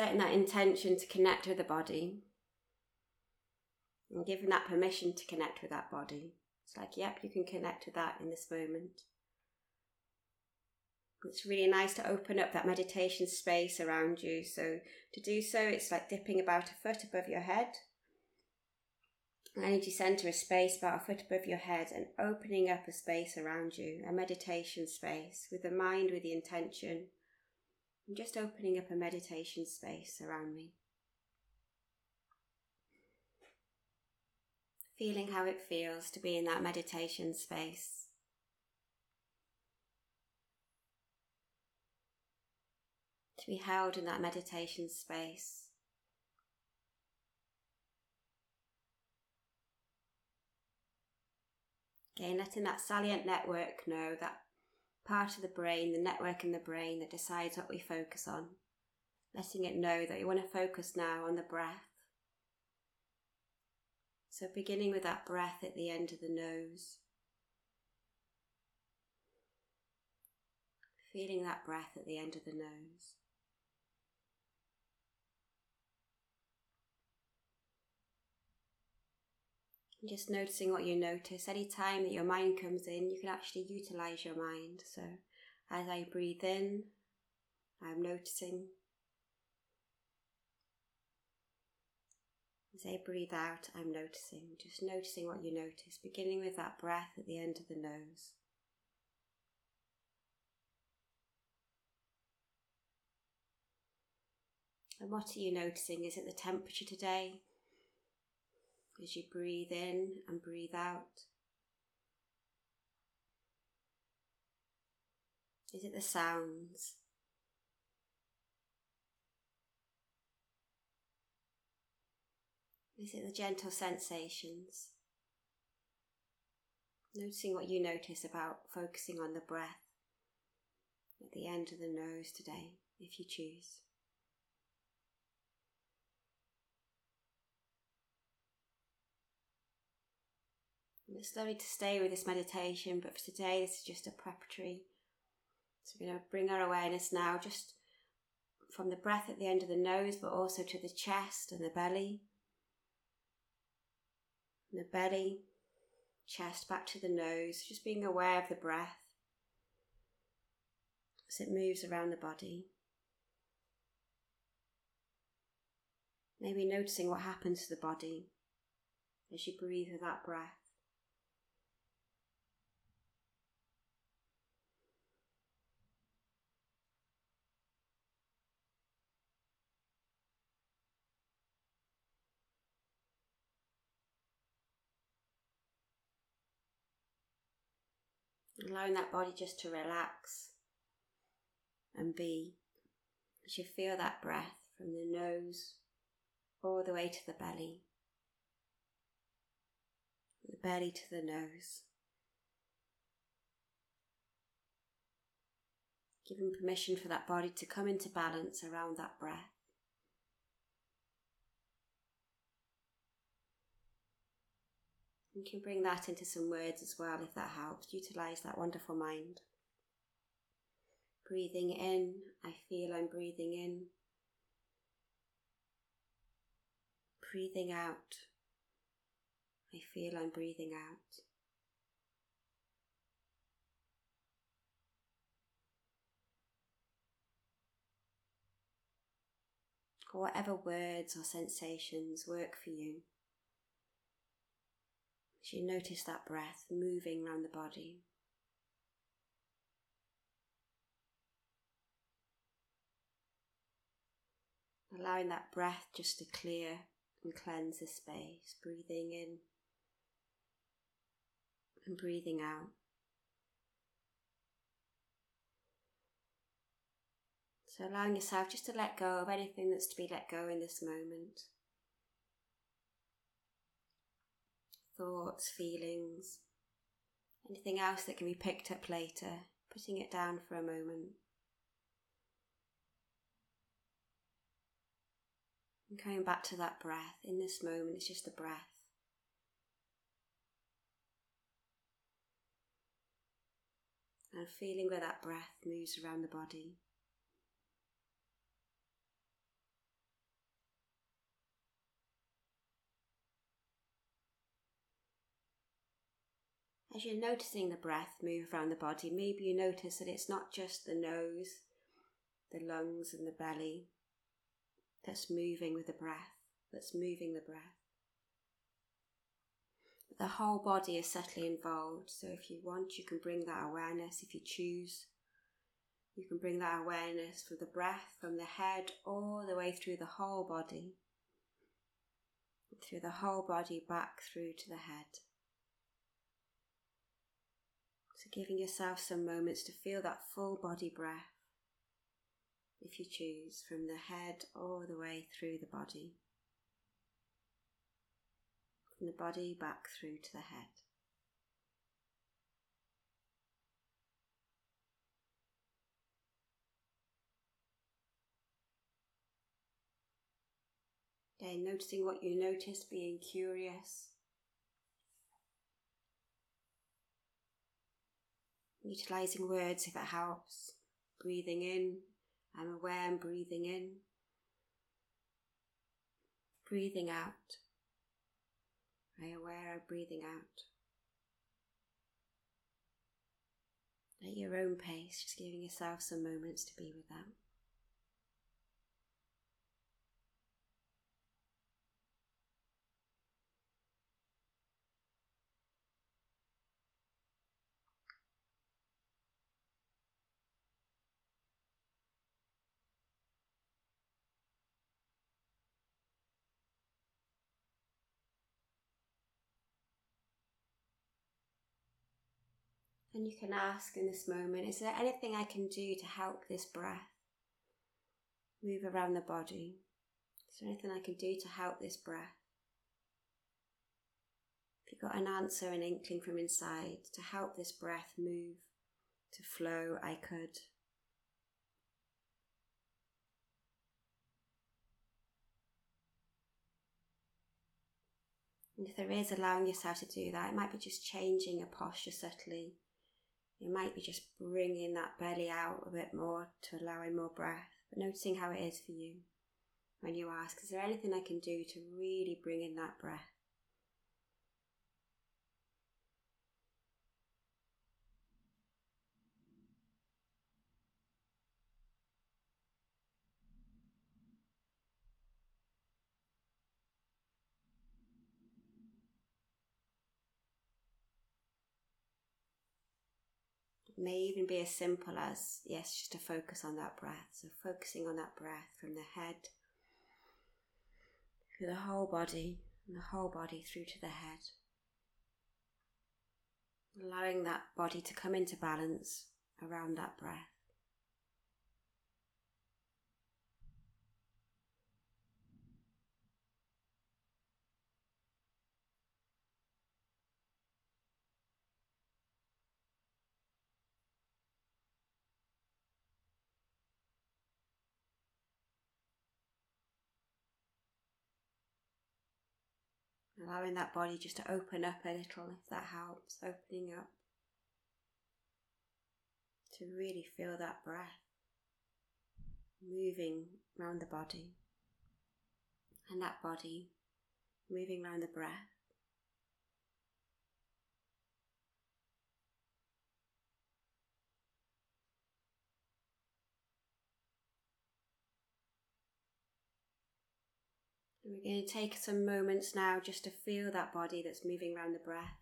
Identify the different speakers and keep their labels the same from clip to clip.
Speaker 1: setting that intention to connect with the body and giving that permission to connect with that body. It's like, yep, you can connect with that in this moment. It's really nice to open up that meditation space around you. So, to do so, it's like dipping about a foot above your head. Energy center a space about a foot above your head and opening up a space around you, a meditation space with the mind, with the intention. I'm just opening up a meditation space around me. Feeling how it feels to be in that meditation space. to be held in that meditation space. Again, letting that salience network know that part of the brain, the network in the brain that decides what we focus on, letting it know that you want to focus now on the breath. So, beginning with that breath at the end of the nose. Feeling that breath at the end of the nose. Just noticing what you notice. Any time that your mind comes in, you can actually utilize your mind. So as I breathe in, I'm noticing. As I breathe out, I'm noticing. Just noticing what you notice, beginning with that breath at the end of the nose. And what are you noticing? Is it the temperature today? As you breathe in and breathe out? Is it the sounds? Is it the gentle sensations? Noticing what you notice about focusing on the breath at the end of the nose today, if you choose. And slowly to stay with this meditation, but for today, this is just a preparatory. So we're going to bring our awareness now just from the breath at the end of the nose, but also to the chest and the belly. And the belly, chest back to the nose, just being aware of the breath as it moves around the body. Maybe noticing what happens to the body as you breathe with that breath. Allowing that body just to relax and be as you feel that breath from the nose all the way to the belly, the belly to the nose. Giving permission for that body to come into balance around that breath. You can bring that into some words as well if that helps. Utilize that wonderful mind. Breathing in, I feel I'm breathing in. Breathing out, I feel I'm breathing out. Whatever words or sensations work for you. As you notice that breath moving around the body. Allowing that breath just to clear and cleanse the space, breathing in and breathing out. So allowing yourself just to let go of anything that's to be let go in this moment. Thoughts, feelings, anything else that can be picked up later, putting it down for a moment. And coming back to that breath. In this moment, it's just the breath. And feeling where that breath moves around the body. As you're noticing the breath move around the body, maybe you notice that it's not just the nose, the lungs, and the belly that's moving with the breath, that's moving the breath. But the whole body is subtly involved, so if you want, you can bring that awareness, if you choose. You can bring that awareness from the breath from the head all the way through the whole body, through the whole body back through to the head. So, giving yourself some moments to feel that full body breath, if you choose, from the head all the way through the body. From the body back through to the head. Again, noticing what you notice, being curious. Utilizing words if it helps. Breathing in, I'm aware I'm breathing in. Breathing out. I'm aware I'm breathing out. At your own pace, just giving yourself some moments to be with that. And you can ask in this moment is there anything I can do to help this breath move around the body? Is there anything I can do to help this breath? If you've got an answer, an inkling from inside to help this breath move, to flow, I could. And if there is allowing yourself to do that, it might be just changing a posture subtly you might be just bringing that belly out a bit more to allow in more breath, but noticing how it is for you when you ask, is there anything I can do to really bring in that breath? May even be as simple as, yes, just to focus on that breath. So, focusing on that breath from the head through the whole body and the whole body through to the head. Allowing that body to come into balance around that breath. Allowing that body just to open up a little if that helps, opening up to really feel that breath moving around the body and that body moving around the breath. We're going to take some moments now just to feel that body that's moving around the breath.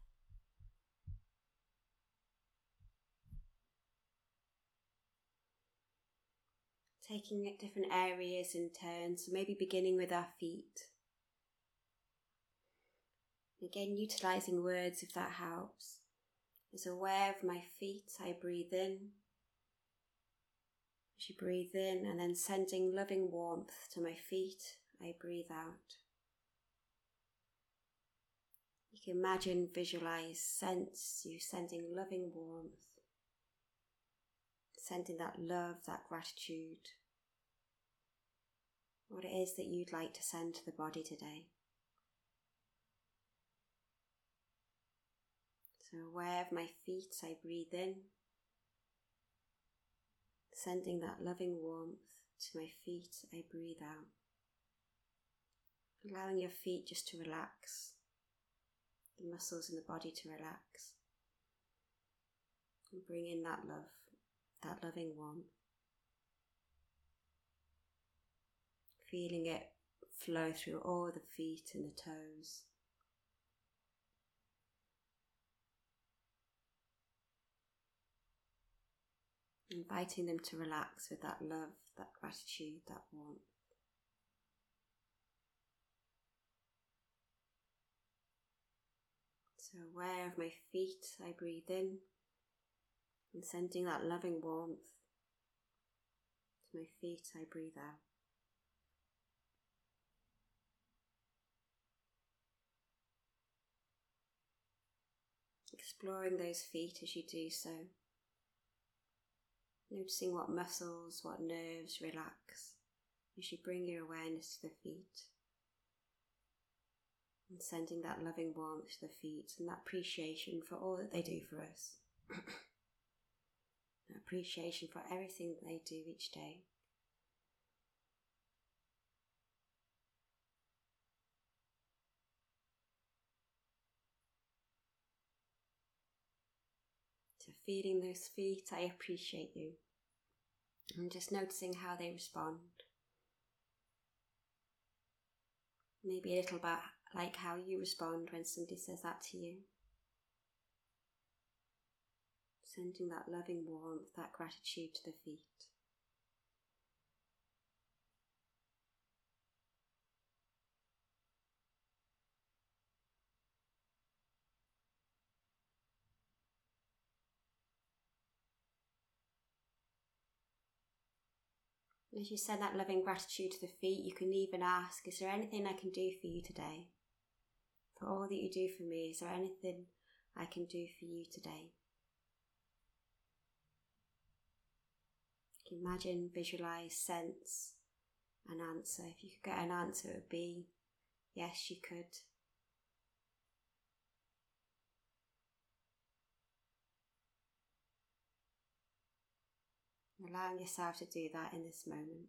Speaker 1: Taking different areas in turn, so maybe beginning with our feet. Again, utilizing words if that helps. As aware of my feet, I breathe in. As you breathe in, and then sending loving warmth to my feet I breathe out. You can imagine, visualize, sense you sending loving warmth, sending that love, that gratitude, what it is that you'd like to send to the body today. So, aware of my feet, I breathe in, sending that loving warmth to my feet, I breathe out allowing your feet just to relax, the muscles in the body to relax. And bring in that love, that loving warmth. Feeling it flow through all the feet and the toes. Inviting them to relax with that love, that gratitude, that warmth. So, aware of my feet, I breathe in and sending that loving warmth to my feet, I breathe out. Exploring those feet as you do so. Noticing what muscles, what nerves relax as you bring your awareness to the feet and sending that loving warmth to the feet and that appreciation for all that they do for us. appreciation for everything they do each day. So, feeling those feet, I appreciate you. And just noticing how they respond. Maybe a little bit like how you respond when somebody says that to you. Sending that loving warmth, that gratitude to the feet. As you send that loving gratitude to the feet, you can even ask, Is there anything I can do for you today? For all that you do for me, is there anything I can do for you today? Imagine, visualize, sense an answer. If you could get an answer, it would be yes, you could. Allowing yourself to do that in this moment.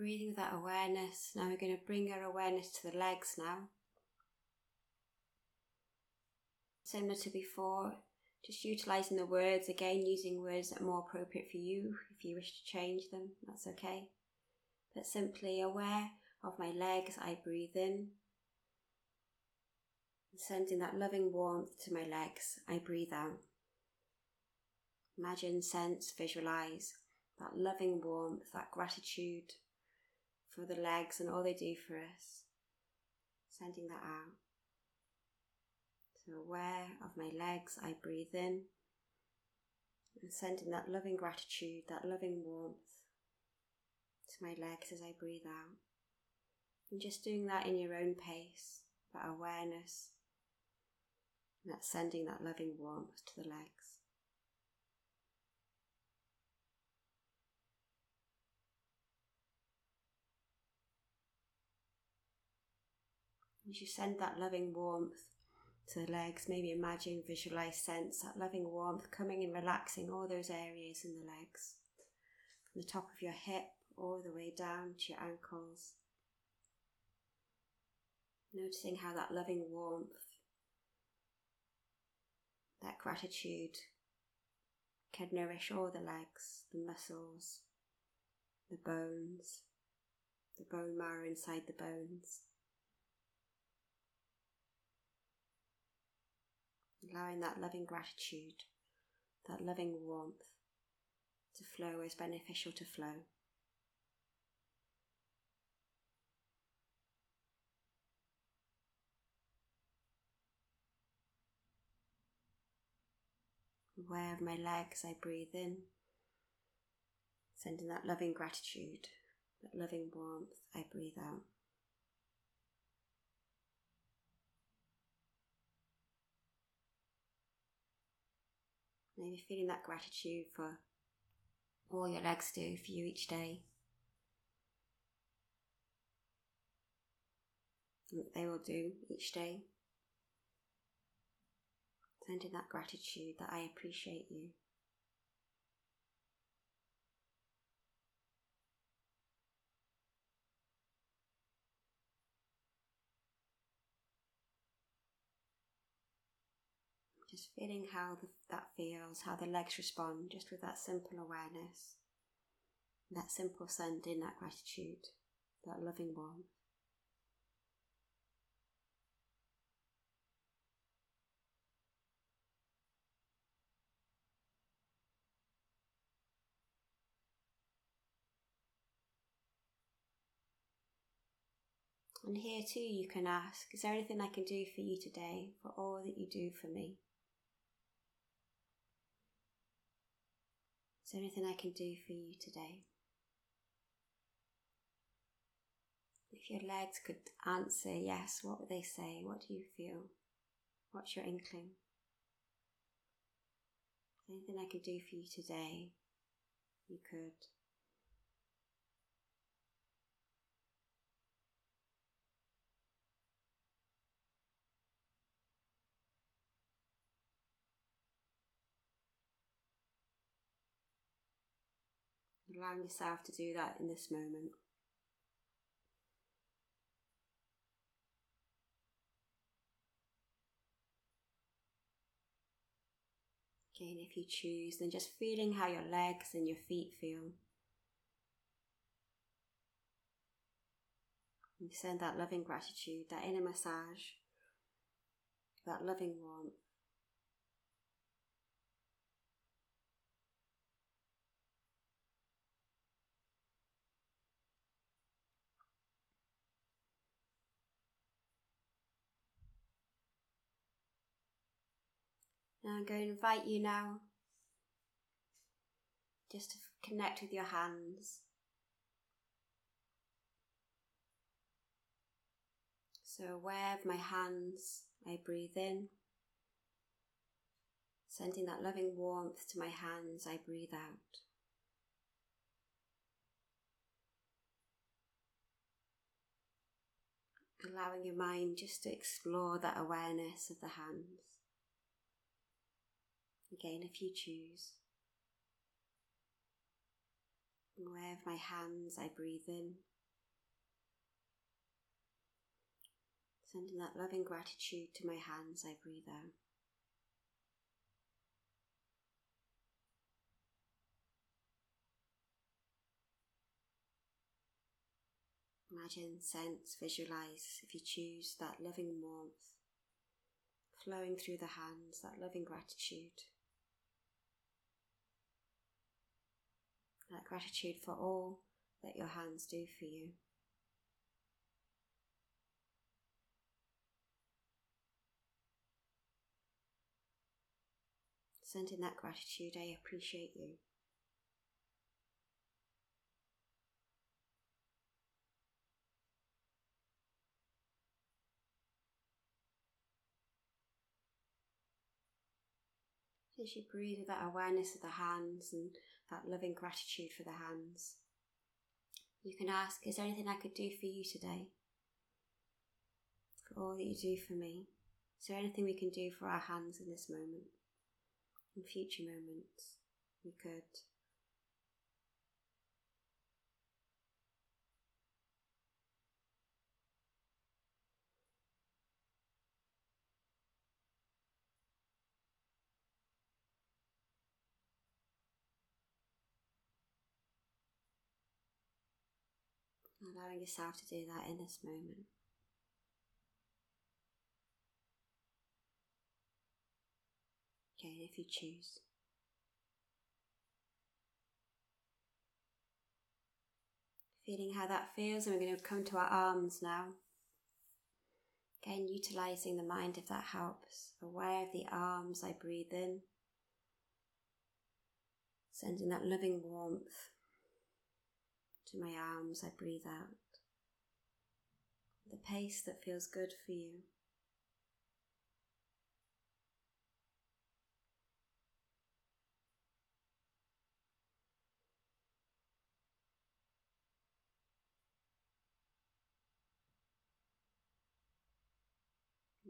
Speaker 1: Breathing with that awareness. Now we're going to bring our awareness to the legs now. Similar to before, just utilizing the words again, using words that are more appropriate for you. If you wish to change them, that's okay. But simply aware of my legs, I breathe in. Sending that loving warmth to my legs, I breathe out. Imagine, sense, visualize that loving warmth, that gratitude for the legs and all they do for us. Sending that out. So, aware of my legs, I breathe in and sending that loving gratitude, that loving warmth to my legs as I breathe out. And just doing that in your own pace, that awareness, and that sending that loving warmth to the legs. As you send that loving warmth to the legs, maybe imagine, visualize, sense that loving warmth coming and relaxing all those areas in the legs. From the top of your hip all the way down to your ankles. Noticing how that loving warmth, that gratitude can nourish all the legs, the muscles, the bones, the bone marrow inside the bones. Allowing that loving gratitude, that loving warmth to flow as beneficial to flow. Aware of my legs, I breathe in, sending that loving gratitude, that loving warmth, I breathe out. Maybe feeling that gratitude for all your legs do for you each day. What they will do each day. Sending that gratitude that I appreciate you. Just feeling how the, that feels, how the legs respond, just with that simple awareness, that simple sending, that gratitude, that loving warmth. And here too, you can ask Is there anything I can do for you today for all that you do for me? Is there anything I can do for you today? If your legs could answer yes, what would they say? What do you feel? What's your inkling? Anything I can do for you today? You could. Allowing yourself to do that in this moment. Again, if you choose, then just feeling how your legs and your feet feel. You send that loving gratitude, that inner massage, that loving warmth. I'm going to invite you now just to connect with your hands. So, aware of my hands, I breathe in. Sending that loving warmth to my hands, I breathe out. Allowing your mind just to explore that awareness of the hands. Again, if you choose. Aware of my hands, I breathe in. Sending that loving gratitude to my hands, I breathe out. Imagine, sense, visualize, if you choose, that loving warmth flowing through the hands, that loving gratitude. That gratitude for all that your hands do for you. Sending that gratitude, I appreciate you. As you breathe with that awareness of the hands and that loving gratitude for the hands. You can ask, Is there anything I could do for you today? For all that you do for me? Is there anything we can do for our hands in this moment? In future moments, we could. Allowing yourself to do that in this moment. Okay, if you choose. Feeling how that feels, and we're going to come to our arms now. Again, utilizing the mind if that helps. Aware of the arms, I breathe in, sending that loving warmth to my arms, I breathe out. The pace that feels good for you.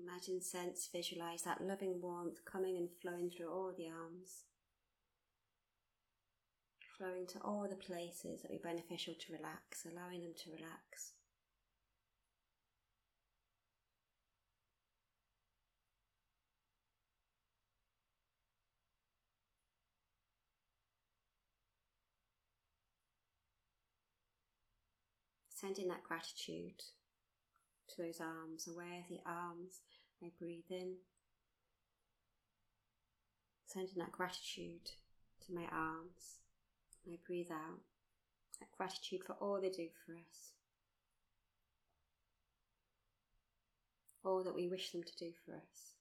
Speaker 1: Imagine, sense, visualize that loving warmth coming and flowing through all the arms flowing to all the places that would be beneficial to relax, allowing them to relax. Sending that gratitude to those arms, aware of the arms, I breathe in, sending that gratitude to my arms. I breathe out. That gratitude for all they do for us. All that we wish them to do for us.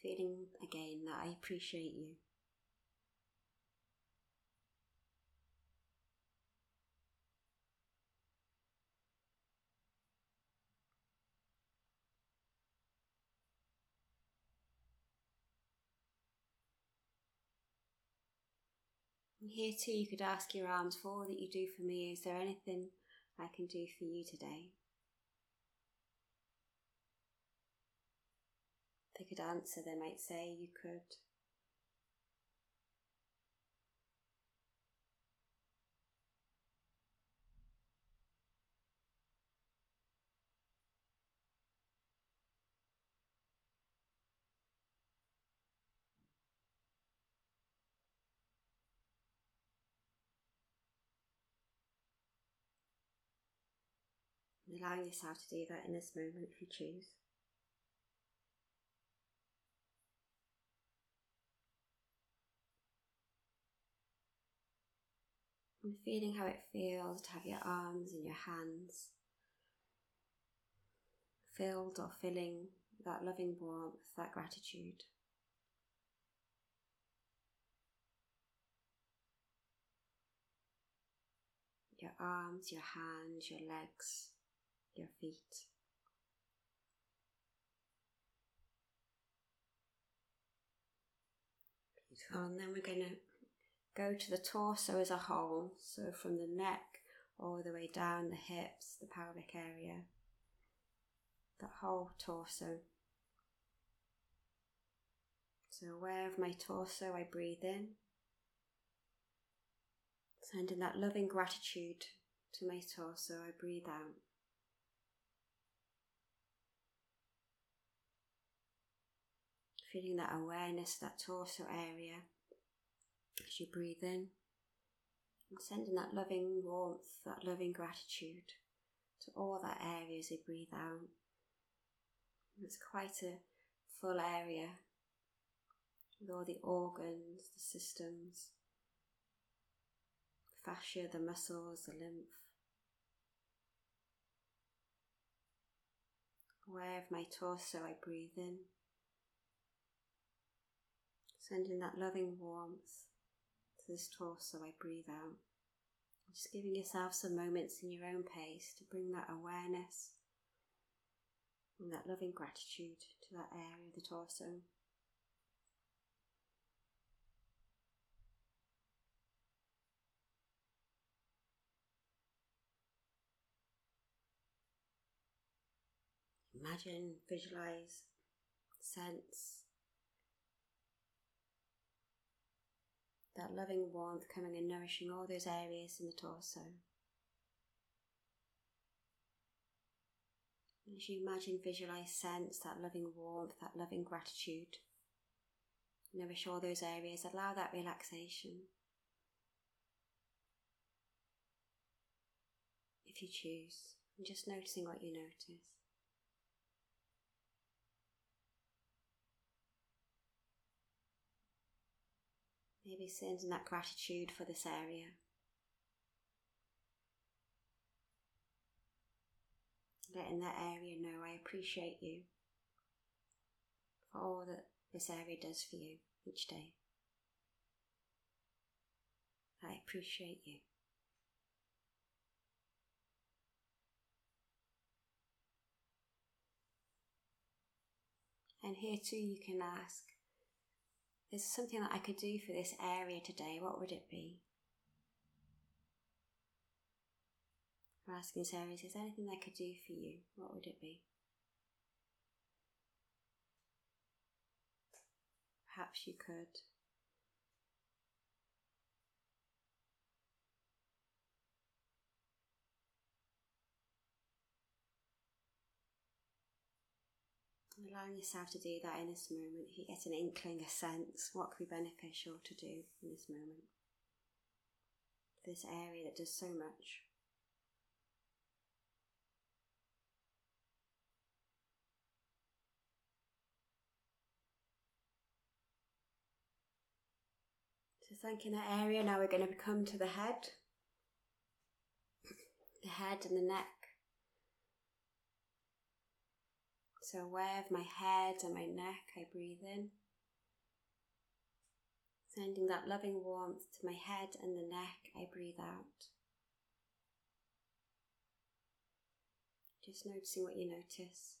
Speaker 1: Feeling again that I appreciate you. Here too, you could ask your arms for all that you do for me. Is there anything I can do for you today? They could answer, they might say, You could. Allowing yourself to do that in this moment if you choose. And feeling how it feels to have your arms and your hands filled or filling that loving warmth, that gratitude. Your arms, your hands, your legs your feet. Beautiful. And then we're going to go to the torso as a whole. So from the neck all the way down the hips, the pelvic area, that whole torso. So aware of my torso, I breathe in, sending that loving gratitude to my torso, I breathe out. Feeling that awareness, that torso area as you breathe in. And sending that loving warmth, that loving gratitude to all that area as you breathe out. It's quite a full area with all the organs, the systems, the fascia, the muscles, the lymph. Aware of my torso, I breathe in sending that loving warmth to this torso. I breathe out. Just giving yourself some moments in your own pace to bring that awareness and that loving gratitude to that area of the torso. Imagine, visualize, sense that loving warmth coming and nourishing all those areas in the torso. As you imagine, visualize, sense that loving warmth, that loving gratitude, nourish all those areas, allow that relaxation. If you choose, and just noticing what you notice. Maybe sending that gratitude for this area. Letting that area know I appreciate you for all that this area does for you each day. I appreciate you. And here too, you can ask there's something that I could do for this area today, what would it be? I'm asking area, is there anything I could do for you? What would it be? Perhaps you could Allowing yourself to do that in this moment. You get an inkling, a sense, what could be beneficial to do in this moment? This area that does so much. So, thanking that area, now we're going to come to the head, the head and the neck. So, aware of my head and my neck, I breathe in. Sending that loving warmth to my head and the neck, I breathe out. Just noticing what you notice.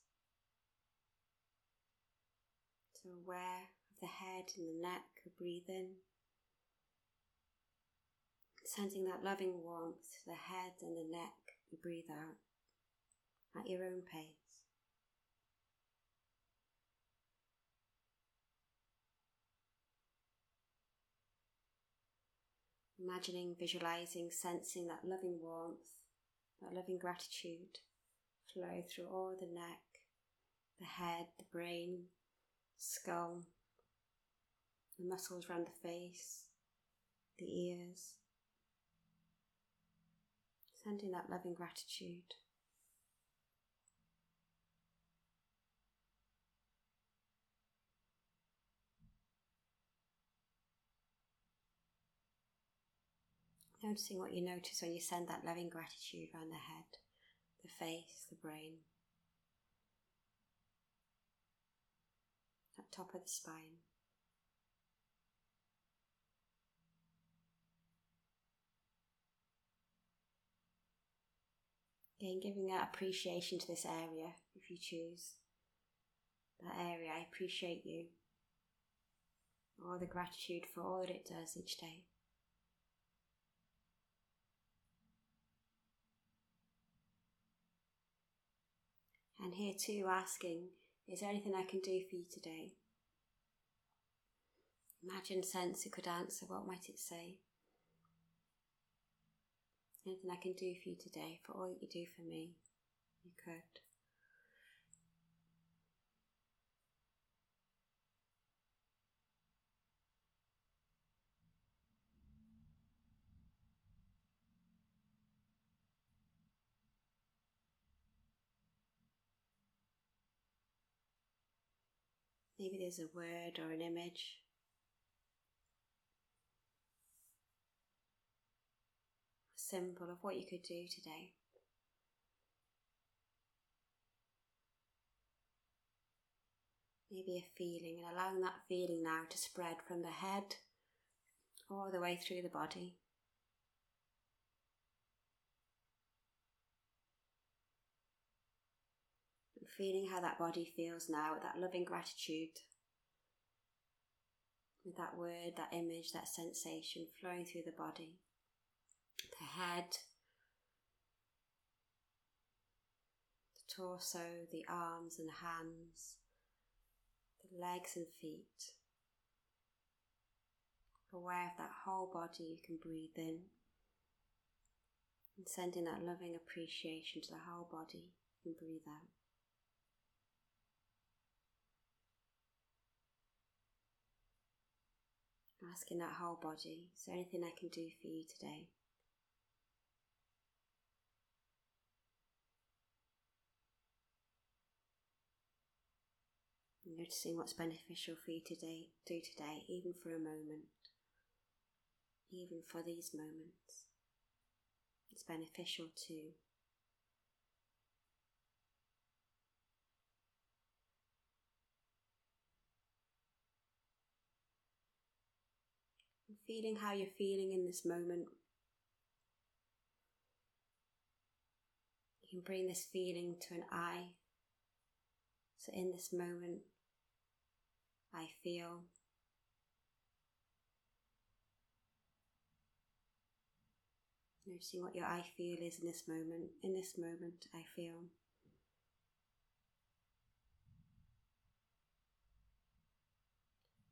Speaker 1: So, aware of the head and the neck, I breathe in sending that loving warmth to the head and the neck. You breathe out at your own pace. Imagining, visualizing, sensing that loving warmth, that loving gratitude flow through all the neck, the head, the brain, skull, the muscles around the face, the ears sending that loving gratitude. Noticing what you notice when you send that loving gratitude around the head, the face, the brain, that top of the spine. Again, giving that appreciation to this area if you choose. That area, I appreciate you. All the gratitude for all that it does each day. And here too, asking, is there anything I can do for you today? Imagine sense it could answer, what might it say? Anything I can do for you today, for all that you do for me, you could. Maybe there's a word or an image a symbol of what you could do today. Maybe a feeling, and allowing that feeling now to spread from the head all the way through the body. Feeling how that body feels now with that loving gratitude, with that word, that image, that sensation flowing through the body the head, the torso, the arms and hands, the legs and feet. Aware of that whole body, you can breathe in and sending that loving appreciation to the whole body, can breathe out. Asking that whole body, is there anything I can do for you today? Noticing what's beneficial for you today, do today, even for a moment, even for these moments. It's beneficial too. Feeling how you're feeling in this moment. You can bring this feeling to an I. So, in this moment, I feel. Noticing what your I feel is in this moment. In this moment, I feel.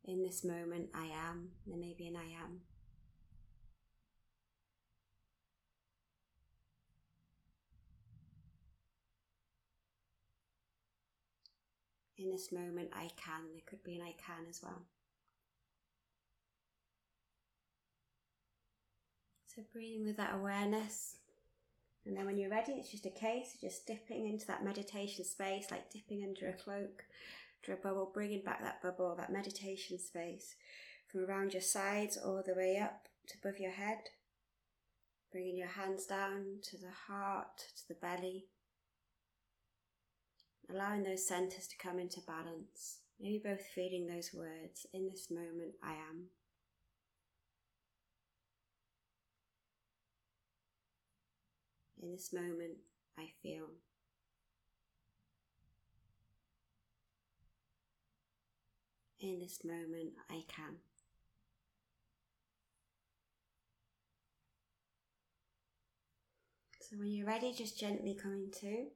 Speaker 1: In this moment, I am. There may be an I am. In this moment, I can. There could be an I can as well. So breathing with that awareness. And then when you're ready, it's just a case of just dipping into that meditation space, like dipping under a cloak, a bubble, bringing back that bubble, that meditation space from around your sides all the way up to above your head. Bringing your hands down to the heart, to the belly. Allowing those centers to come into balance. Maybe both feeling those words in this moment, I am. In this moment, I feel. In this moment, I can. So when you're ready, just gently coming to. If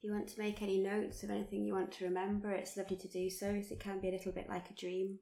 Speaker 1: you want to make any notes of anything you want to remember, it's lovely to do so, as it can be a little bit like a dream.